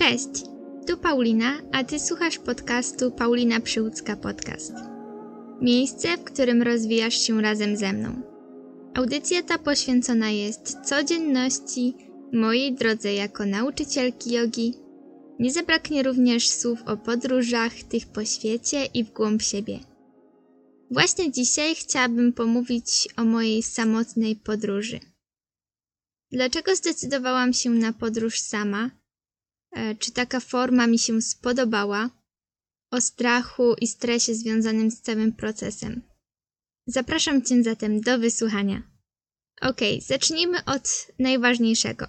Cześć, tu Paulina, a ty słuchasz podcastu Paulina Przyłódzka Podcast. Miejsce, w którym rozwijasz się razem ze mną. Audycja ta poświęcona jest codzienności, mojej drodze jako nauczycielki jogi. Nie zabraknie również słów o podróżach, tych po świecie i w głąb siebie. Właśnie dzisiaj chciałabym pomówić o mojej samotnej podróży. Dlaczego zdecydowałam się na podróż sama? E, czy taka forma mi się spodobała? O strachu i stresie związanym z całym procesem. Zapraszam Cię zatem do wysłuchania. Ok, zacznijmy od najważniejszego.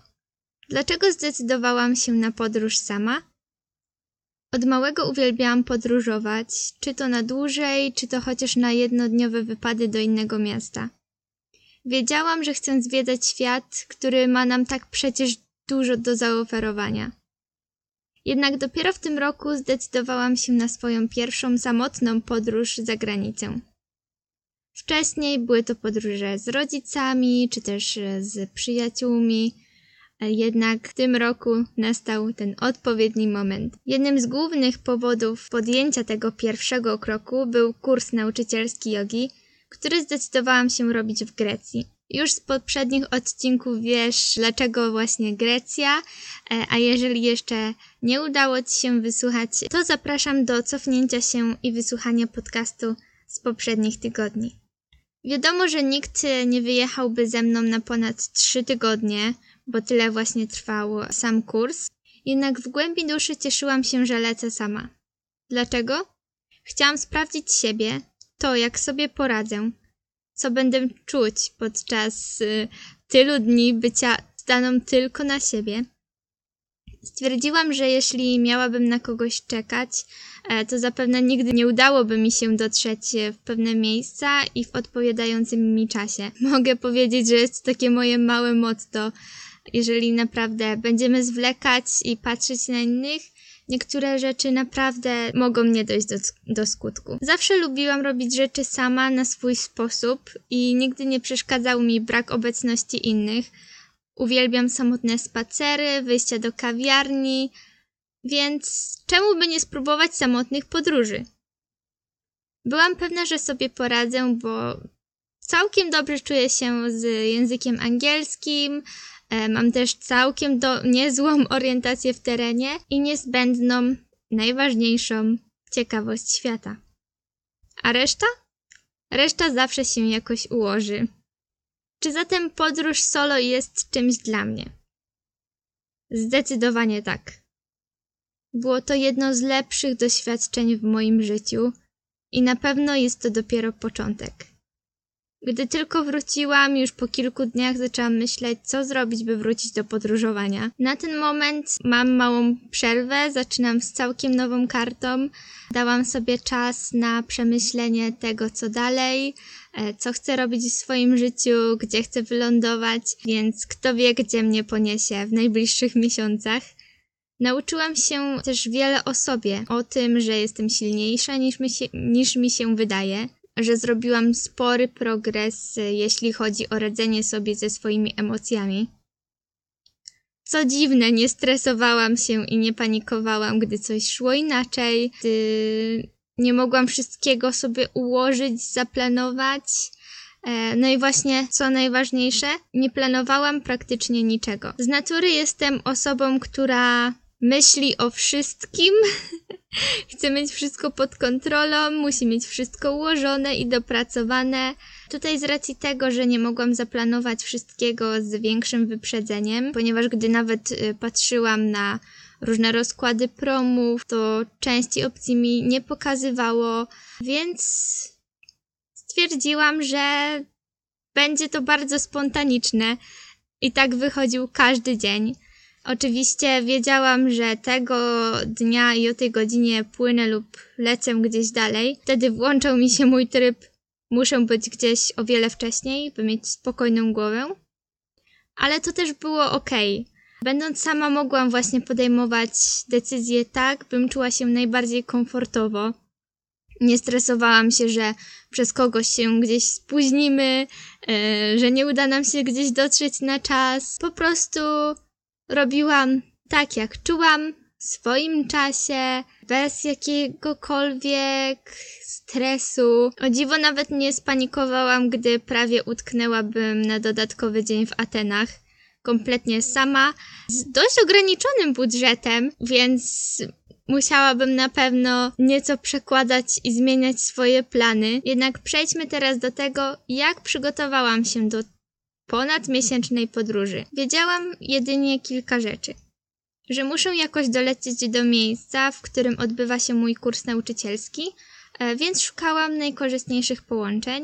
Dlaczego zdecydowałam się na podróż sama? Od małego uwielbiałam podróżować, czy to na dłużej, czy to chociaż na jednodniowe wypady do innego miasta. Wiedziałam, że chcę zwiedzać świat, który ma nam tak przecież dużo do zaoferowania. Jednak dopiero w tym roku zdecydowałam się na swoją pierwszą samotną podróż za granicę. Wcześniej były to podróże z rodzicami, czy też z przyjaciółmi, jednak w tym roku nastał ten odpowiedni moment. Jednym z głównych powodów podjęcia tego pierwszego kroku był kurs nauczycielski jogi, który zdecydowałam się robić w Grecji. Już z poprzednich odcinków wiesz, dlaczego właśnie Grecja, e, a jeżeli jeszcze nie udało Ci się wysłuchać, to zapraszam do cofnięcia się i wysłuchania podcastu z poprzednich tygodni. Wiadomo, że nikt nie wyjechałby ze mną na ponad trzy tygodnie, bo tyle właśnie trwał sam kurs. Jednak w głębi duszy cieszyłam się, że lecę sama. Dlaczego? Chciałam sprawdzić siebie, to jak sobie poradzę, co będę czuć podczas y, tylu dni bycia zdaną tylko na siebie. Stwierdziłam, że jeśli miałabym na kogoś czekać, e, to zapewne nigdy nie udałoby mi się dotrzeć w pewne miejsca i w odpowiadającym mi czasie. Mogę powiedzieć, że jest to takie moje małe motto. Jeżeli naprawdę będziemy zwlekać i patrzeć na innych, niektóre rzeczy naprawdę mogą nie dojść do, do skutku. Zawsze lubiłam robić rzeczy sama na swój sposób i nigdy nie przeszkadzał mi brak obecności innych. Uwielbiam samotne spacery, wyjścia do kawiarni, więc czemu by nie spróbować samotnych podróży? Byłam pewna, że sobie poradzę, bo całkiem dobrze czuję się z językiem angielskim, mam też całkiem do, niezłą orientację w terenie i niezbędną, najważniejszą ciekawość świata. A reszta? Reszta zawsze się jakoś ułoży. Czy zatem podróż solo jest czymś dla mnie? Zdecydowanie tak. Było to jedno z lepszych doświadczeń w moim życiu i na pewno jest to dopiero początek. Gdy tylko wróciłam, już po kilku dniach zaczęłam myśleć, co zrobić, by wrócić do podróżowania. Na ten moment mam małą przerwę, zaczynam z całkiem nową kartą. Dałam sobie czas na przemyślenie tego, co dalej, e, co chcę robić w swoim życiu, gdzie chcę wylądować, więc kto wie, gdzie mnie poniesie w najbliższych miesiącach. Nauczyłam się też wiele o sobie, o tym, że jestem silniejsza niż mi się, niż mi się wydaje, że zrobiłam spory progres, jeśli chodzi o radzenie sobie ze swoimi emocjami. Co dziwne, nie stresowałam się i nie panikowałam, gdy coś szło inaczej, gdy nie mogłam wszystkiego sobie ułożyć, zaplanować. E, no i właśnie, co najważniejsze, nie planowałam praktycznie niczego. Z natury jestem osobą, która myśli o wszystkim, chce mieć wszystko pod kontrolą, musi mieć wszystko ułożone i dopracowane. Tutaj z racji tego, że nie mogłam zaplanować wszystkiego z większym wyprzedzeniem, ponieważ gdy nawet y, patrzyłam na różne rozkłady promów, to części opcji mi nie pokazywało, więc stwierdziłam, że będzie to bardzo spontaniczne i tak wychodził każdy dzień. Oczywiście wiedziałam, że tego dnia i o tej godzinie płynę lub lecę gdzieś dalej. Wtedy włączał mi się mój tryb muszę być gdzieś o wiele wcześniej, by mieć spokojną głowę. Ale to też było ok. Będąc sama mogłam właśnie podejmować decyzje tak, bym czuła się najbardziej komfortowo. Nie stresowałam się, że przez kogoś się gdzieś spóźnimy, yy, że nie uda nam się gdzieś dotrzeć na czas. Po prostu robiłam tak, jak czułam, w swoim czasie, bez jakiegokolwiek stresu. O dziwo nawet nie spanikowałam, gdy prawie utknęłabym na dodatkowy dzień w Atenach. Kompletnie sama, z dość ograniczonym budżetem, więc musiałabym na pewno nieco przekładać i zmieniać swoje plany. Jednak przejdźmy teraz do tego, jak przygotowałam się do ponad miesięcznej podróży. Wiedziałam jedynie kilka rzeczy. Że muszę jakoś dolecieć do miejsca, w którym odbywa się mój kurs nauczycielski, e, więc szukałam najkorzystniejszych połączeń.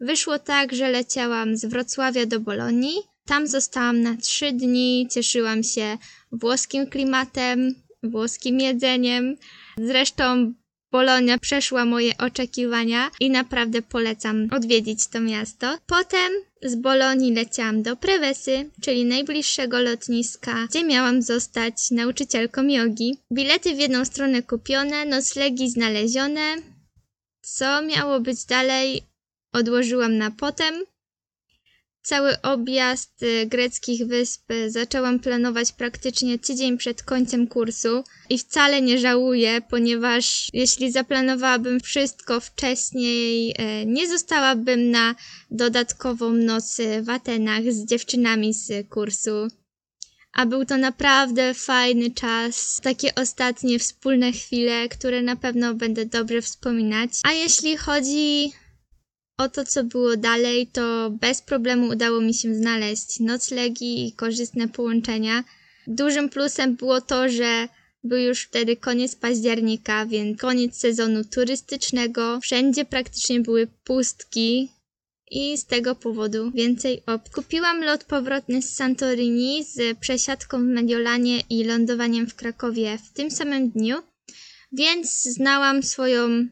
Wyszło tak, że leciałam z Wrocławia do Bolonii. Tam zostałam na trzy dni, cieszyłam się włoskim klimatem, włoskim jedzeniem. Zresztą Bolonia przeszła moje oczekiwania i naprawdę polecam odwiedzić to miasto. Potem z Bolonii leciałam do Prevesy, czyli najbliższego lotniska, gdzie miałam zostać nauczycielką jogi. Bilety w jedną stronę kupione, noclegi znalezione. Co miało być dalej, odłożyłam na potem. Cały objazd y, greckich wysp zaczęłam planować praktycznie tydzień przed końcem kursu i wcale nie żałuję, ponieważ jeśli zaplanowałabym wszystko wcześniej, e, nie zostałabym na dodatkową noc w Atenach z dziewczynami z kursu. A był to naprawdę fajny czas, takie ostatnie wspólne chwile, które na pewno będę dobrze wspominać. A jeśli chodzi o to, co było dalej, to bez problemu udało mi się znaleźć noclegi i korzystne połączenia. Dużym plusem było to, że był już wtedy koniec października, więc koniec sezonu turystycznego. Wszędzie praktycznie były pustki i z tego powodu więcej opt. Kupiłam lot powrotny z Santorini z przesiadką w Mediolanie i lądowaniem w Krakowie w tym samym dniu, więc znałam swoją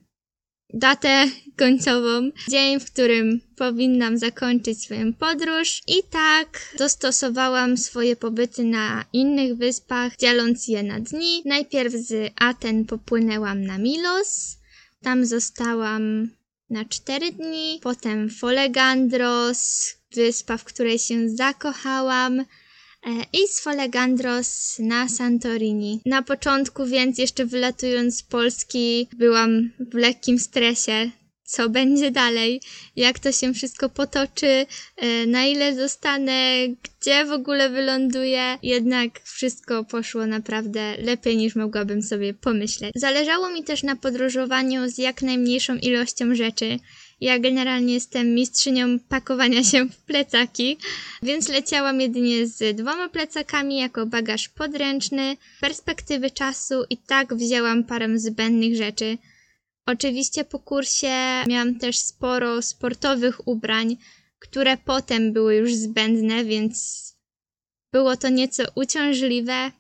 datę końcową, dzień, w którym powinnam zakończyć swoją podróż. I tak dostosowałam swoje pobyty na innych wyspach, dzieląc je na dni. Najpierw z Aten popłynęłam na Milos, tam zostałam na 4 dni, potem Folegandros, wyspa, w której się zakochałam, i z Folegandros na Santorini. Na początku więc jeszcze wylatując z Polski byłam w lekkim stresie, co będzie dalej, jak to się wszystko potoczy, e, na ile zostanę, gdzie w ogóle wyląduję. Jednak wszystko poszło naprawdę lepiej niż mogłabym sobie pomyśleć. Zależało mi też na podróżowaniu z jak najmniejszą ilością rzeczy. Ja generalnie jestem mistrzynią pakowania się w plecaki, więc leciałam jedynie z dwoma plecakami jako bagaż podręczny. Perspektywy czasu i tak wzięłam parę zbędnych rzeczy. Oczywiście po kursie miałam też sporo sportowych ubrań, które potem były już zbędne, więc było to nieco uciążliwe,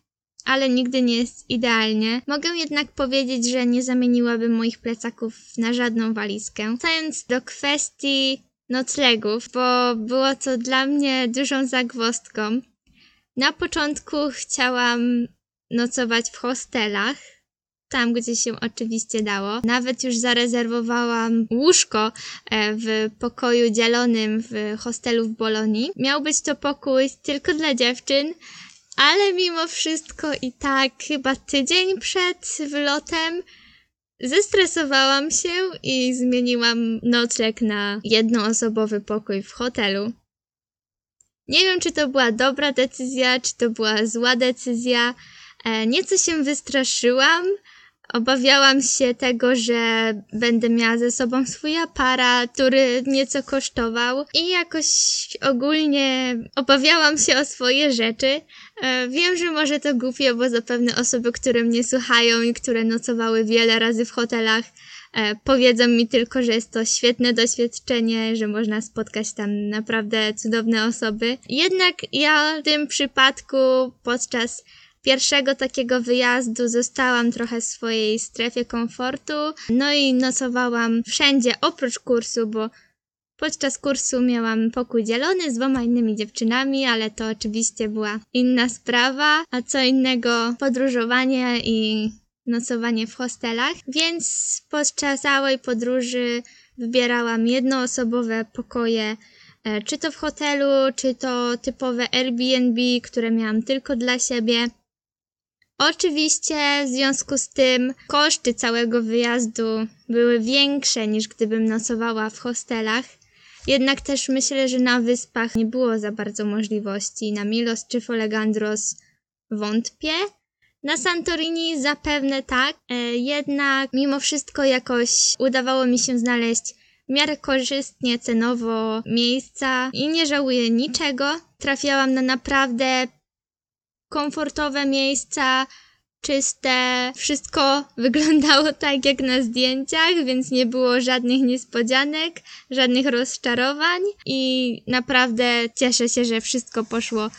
ale nigdy nie jest idealnie. Mogę jednak powiedzieć, że nie zamieniłabym moich plecaków na żadną walizkę. Wracając do kwestii noclegów, bo było to dla mnie dużą zagwozdką. Na początku chciałam nocować w hostelach, tam gdzie się oczywiście dało. Nawet już zarezerwowałam łóżko e, w pokoju dzielonym w hostelu w Bolonii. Miał być to pokój tylko dla dziewczyn, ale mimo wszystko i tak chyba tydzień przed wylotem zestresowałam się i zmieniłam nocleg na jednoosobowy pokój w hotelu. Nie wiem, czy to była dobra decyzja, czy to była zła decyzja. E, nieco się wystraszyłam, Obawiałam się tego, że będę miała ze sobą swój aparat, który nieco kosztował i jakoś ogólnie obawiałam się o swoje rzeczy. E, wiem, że może to głupie, bo zapewne osoby, które mnie słuchają i które nocowały wiele razy w hotelach, e, powiedzą mi tylko, że jest to świetne doświadczenie, że można spotkać tam naprawdę cudowne osoby. Jednak ja w tym przypadku podczas pierwszego takiego wyjazdu zostałam trochę w swojej strefie komfortu, no i nocowałam wszędzie oprócz kursu, bo podczas kursu miałam pokój dzielony z dwoma innymi dziewczynami, ale to oczywiście była inna sprawa, a co innego podróżowanie i nocowanie w hostelach, więc podczas całej podróży wybierałam jednoosobowe pokoje e, czy to w hotelu, czy to typowe Airbnb, które miałam tylko dla siebie. Oczywiście w związku z tym koszty całego wyjazdu były większe niż gdybym nocowała w hostelach. Jednak też myślę, że na wyspach nie było za bardzo możliwości. Na Milos czy Folegandros wątpię. Na Santorini zapewne tak, e, jednak mimo wszystko jakoś udawało mi się znaleźć w miarę korzystnie cenowo miejsca i nie żałuję niczego. Trafiałam na naprawdę komfortowe miejsca, czyste, wszystko wyglądało tak jak na zdjęciach, więc nie było żadnych niespodzianek, żadnych rozczarowań i naprawdę cieszę się, że wszystko poszło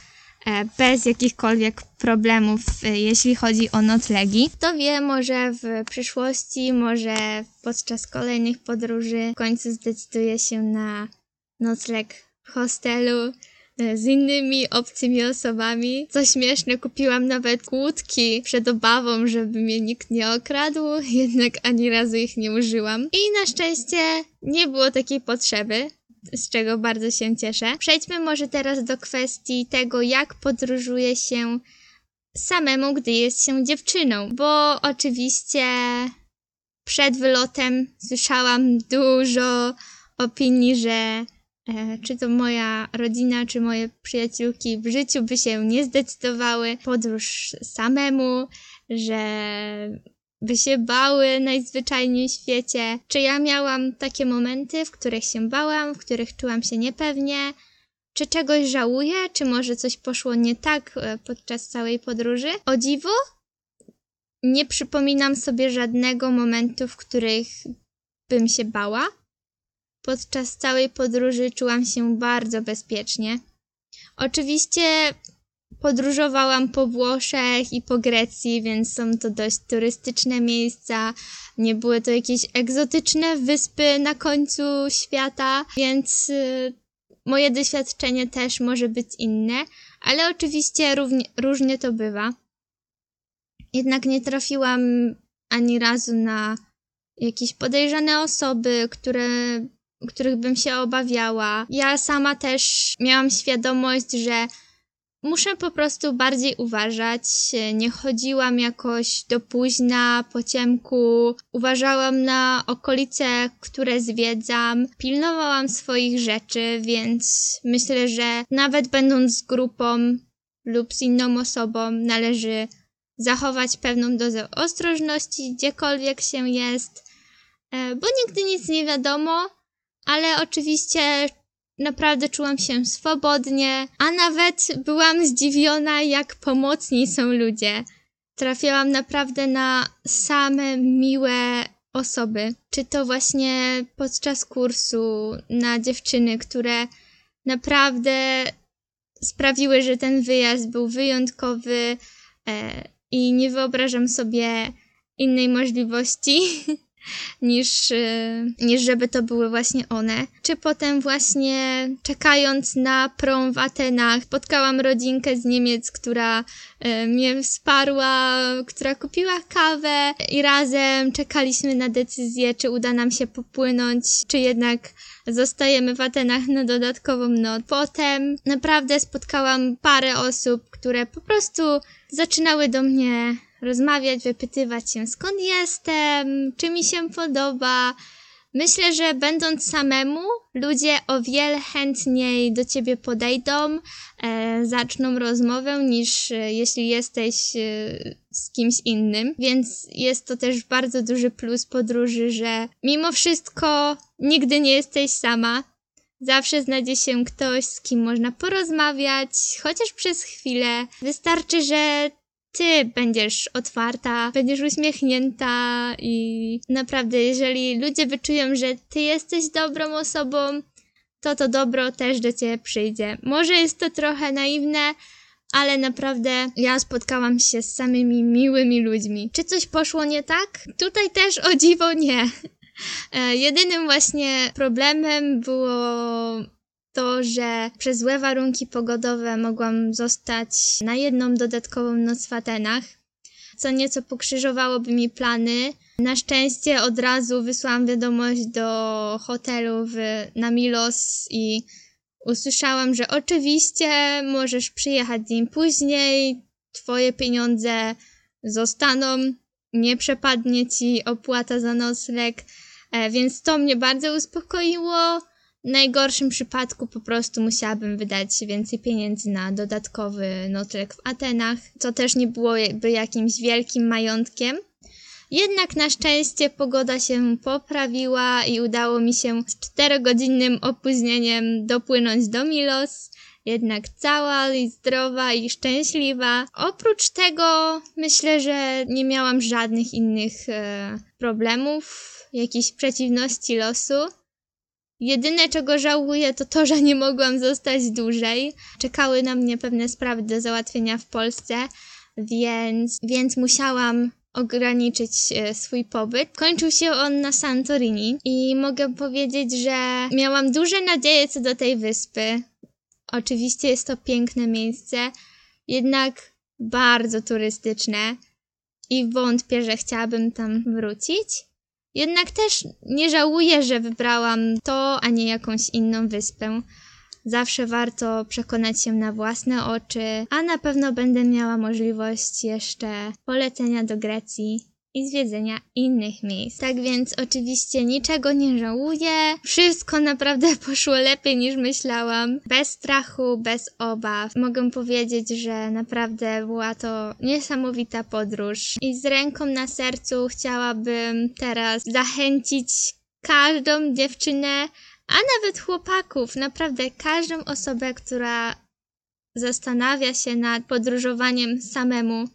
e, bez jakichkolwiek problemów, e, jeśli chodzi o noclegi. Kto wie, może w przyszłości, może podczas kolejnych podróży w końcu zdecyduję się na nocleg w hostelu z innymi obcymi osobami. Co śmieszne, kupiłam nawet kłódki przed obawą, żeby mnie nikt nie okradł, jednak ani razu ich nie użyłam. I na szczęście nie było takiej potrzeby z czego bardzo się cieszę. Przejdźmy może teraz do kwestii tego, jak podróżuje się samemu, gdy jest się dziewczyną, bo oczywiście przed wylotem słyszałam dużo opinii, że E, czy to moja rodzina, czy moje przyjaciółki w życiu by się nie zdecydowały podróż samemu, że by się bały najzwyczajniej w świecie. Czy ja miałam takie momenty, w których się bałam, w których czułam się niepewnie? Czy czegoś żałuję, czy może coś poszło nie tak e, podczas całej podróży? O dziwo, nie przypominam sobie żadnego momentu, w których bym się bała. Podczas całej podróży czułam się bardzo bezpiecznie. Oczywiście podróżowałam po Włoszech i po Grecji, więc są to dość turystyczne miejsca. Nie były to jakieś egzotyczne wyspy na końcu świata, więc y, moje doświadczenie też może być inne, ale oczywiście równie, różnie to bywa. Jednak nie trafiłam ani razu na jakieś podejrzane osoby, które których bym się obawiała. Ja sama też miałam świadomość, że muszę po prostu bardziej uważać. Nie chodziłam jakoś do późna, po ciemku. Uważałam na okolice, które zwiedzam. Pilnowałam swoich rzeczy, więc myślę, że nawet będąc z grupą lub z inną osobą, należy zachować pewną dozę ostrożności, gdziekolwiek się jest, e, bo nigdy nic nie wiadomo ale oczywiście naprawdę czułam się swobodnie, a nawet byłam zdziwiona, jak pomocni są ludzie. Trafiałam naprawdę na same miłe osoby. Czy to właśnie podczas kursu na dziewczyny, które naprawdę sprawiły, że ten wyjazd był wyjątkowy e, i nie wyobrażam sobie innej możliwości. niż, y, niż żeby to były właśnie one. Czy potem właśnie czekając na prom w Atenach spotkałam rodzinkę z Niemiec, która y, mnie wsparła, która kupiła kawę i razem czekaliśmy na decyzję, czy uda nam się popłynąć, czy jednak zostajemy w Atenach na dodatkową noc. Potem naprawdę spotkałam parę osób, które po prostu zaczynały do mnie rozmawiać, wypytywać się skąd jestem, czy mi się podoba. Myślę, że będąc samemu, ludzie o wiele chętniej do ciebie podejdą, e, zaczną rozmowę, niż e, jeśli jesteś e, z kimś innym. Więc jest to też bardzo duży plus podróży, że mimo wszystko nigdy nie jesteś sama. Zawsze znajdzie się ktoś, z kim można porozmawiać, chociaż przez chwilę. Wystarczy, że ty będziesz otwarta, będziesz uśmiechnięta i naprawdę, jeżeli ludzie wyczują, że ty jesteś dobrą osobą, to to dobro też do ciebie przyjdzie. Może jest to trochę naiwne, ale naprawdę ja spotkałam się z samymi miłymi ludźmi. Czy coś poszło nie tak? Tutaj też o dziwo nie. E, jedynym właśnie problemem było to, że przez złe warunki pogodowe mogłam zostać na jedną dodatkową noc w Atenach, co nieco pokrzyżowałoby mi plany. Na szczęście od razu wysłałam wiadomość do hotelu w, na Milos i usłyszałam, że oczywiście możesz przyjechać dzień później, twoje pieniądze zostaną, nie przepadnie ci opłata za nocleg, e, więc to mnie bardzo uspokoiło. W najgorszym przypadku po prostu musiałabym wydać więcej pieniędzy na dodatkowy nocleg w Atenach, co też nie byłoby jakimś wielkim majątkiem. Jednak na szczęście pogoda się poprawiła i udało mi się z czterogodzinnym opóźnieniem dopłynąć do Milos. Jednak cała i zdrowa i szczęśliwa. Oprócz tego myślę, że nie miałam żadnych innych e, problemów, jakichś przeciwności losu. Jedyne czego żałuję to to, że nie mogłam zostać dłużej. Czekały na mnie pewne sprawy do załatwienia w Polsce, więc, więc musiałam ograniczyć e, swój pobyt. Kończył się on na Santorini i mogę powiedzieć, że miałam duże nadzieje co do tej wyspy. Oczywiście jest to piękne miejsce, jednak bardzo turystyczne i wątpię, że chciałabym tam wrócić. Jednak też nie żałuję, że wybrałam to, a nie jakąś inną wyspę. Zawsze warto przekonać się na własne oczy, a na pewno będę miała możliwość jeszcze polecenia do Grecji i zwiedzenia innych miejsc. Tak więc oczywiście niczego nie żałuję. Wszystko naprawdę poszło lepiej niż myślałam. Bez strachu, bez obaw. Mogę powiedzieć, że naprawdę była to niesamowita podróż. I z ręką na sercu chciałabym teraz zachęcić każdą dziewczynę, a nawet chłopaków, naprawdę każdą osobę, która zastanawia się nad podróżowaniem samemu,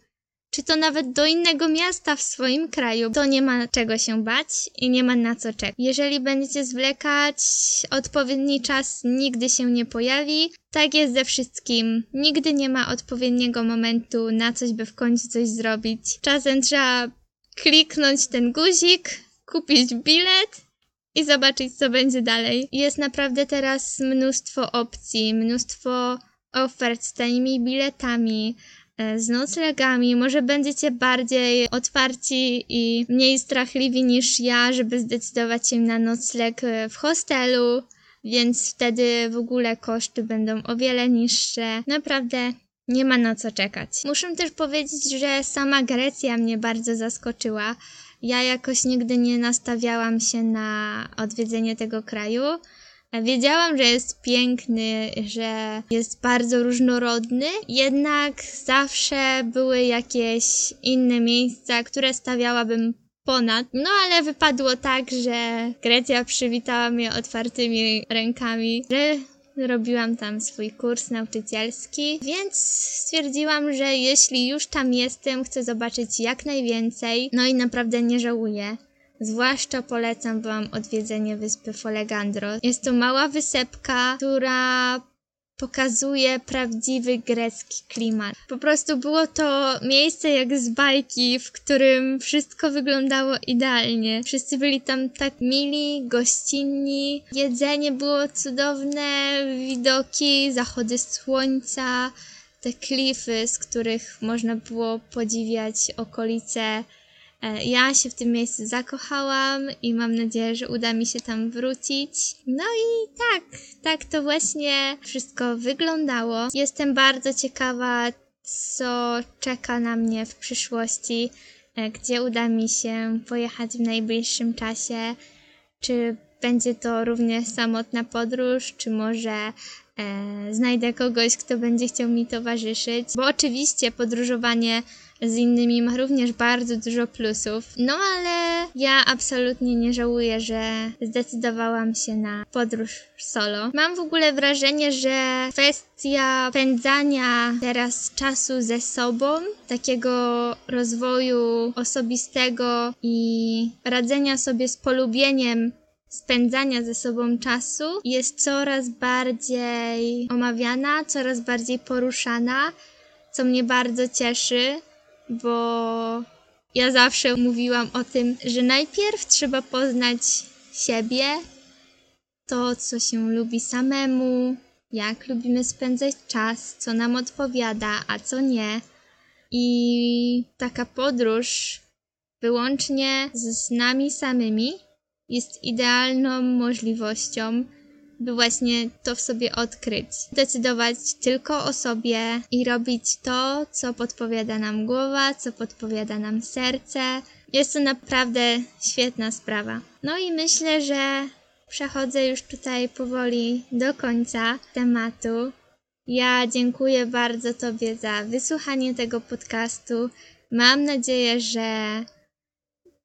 czy to nawet do innego miasta w swoim kraju, to nie ma czego się bać i nie ma na co czekać. Jeżeli będziecie zwlekać, odpowiedni czas nigdy się nie pojawi. Tak jest ze wszystkim. Nigdy nie ma odpowiedniego momentu na coś, by w końcu coś zrobić. Czasem trzeba kliknąć ten guzik, kupić bilet i zobaczyć, co będzie dalej. Jest naprawdę teraz mnóstwo opcji, mnóstwo ofert z tanimi biletami, z noclegami. Może będziecie bardziej otwarci i mniej strachliwi niż ja, żeby zdecydować się na nocleg e, w hostelu, więc wtedy w ogóle koszty będą o wiele niższe. Naprawdę nie ma na co czekać. Muszę też powiedzieć, że sama Grecja mnie bardzo zaskoczyła. Ja jakoś nigdy nie nastawiałam się na odwiedzenie tego kraju. Wiedziałam, że jest piękny, że jest bardzo różnorodny, jednak zawsze były jakieś inne miejsca, które stawiałabym ponad. No ale wypadło tak, że Grecja przywitała mnie otwartymi rękami, że robiłam tam swój kurs nauczycielski, więc stwierdziłam, że jeśli już tam jestem, chcę zobaczyć jak najwięcej, no i naprawdę nie żałuję. Zwłaszcza polecam Wam odwiedzenie wyspy Folegandro. Jest to mała wysepka, która pokazuje prawdziwy grecki klimat. Po prostu było to miejsce jak z bajki, w którym wszystko wyglądało idealnie. Wszyscy byli tam tak mili, gościnni, jedzenie było cudowne, widoki, zachody słońca, te klify, z których można było podziwiać okolice ja się w tym miejscu zakochałam i mam nadzieję, że uda mi się tam wrócić. No i tak, tak to właśnie wszystko wyglądało. Jestem bardzo ciekawa, co czeka na mnie w przyszłości, e, gdzie uda mi się pojechać w najbliższym czasie. Czy będzie to również samotna podróż, czy może e, znajdę kogoś, kto będzie chciał mi towarzyszyć. Bo oczywiście podróżowanie z innymi ma również bardzo dużo plusów. No ale ja absolutnie nie żałuję, że zdecydowałam się na podróż solo. Mam w ogóle wrażenie, że kwestia pędzania teraz czasu ze sobą, takiego rozwoju osobistego i radzenia sobie z polubieniem spędzania ze sobą czasu jest coraz bardziej omawiana, coraz bardziej poruszana, co mnie bardzo cieszy bo ja zawsze mówiłam o tym, że najpierw trzeba poznać siebie, to co się lubi samemu, jak lubimy spędzać czas, co nam odpowiada, a co nie. I taka podróż wyłącznie z nami samymi jest idealną możliwością by właśnie to w sobie odkryć. Decydować tylko o sobie i robić to, co podpowiada nam głowa, co podpowiada nam serce. Jest to naprawdę świetna sprawa. No i myślę, że przechodzę już tutaj powoli do końca tematu. Ja dziękuję bardzo Tobie za wysłuchanie tego podcastu. Mam nadzieję, że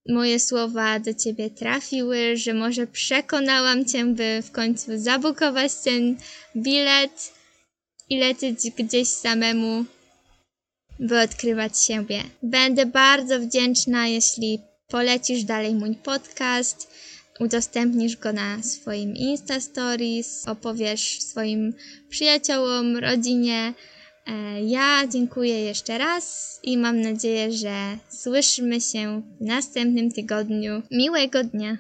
moje słowa do ciebie trafiły, że może przekonałam cię, by w końcu zabukować ten bilet i lecieć gdzieś samemu, by odkrywać siebie. Będę bardzo wdzięczna, jeśli polecisz dalej mój podcast, udostępnisz go na swoim Insta Stories, opowiesz swoim przyjaciołom, rodzinie, ja dziękuję jeszcze raz i mam nadzieję, że słyszymy się w następnym tygodniu. Miłego dnia!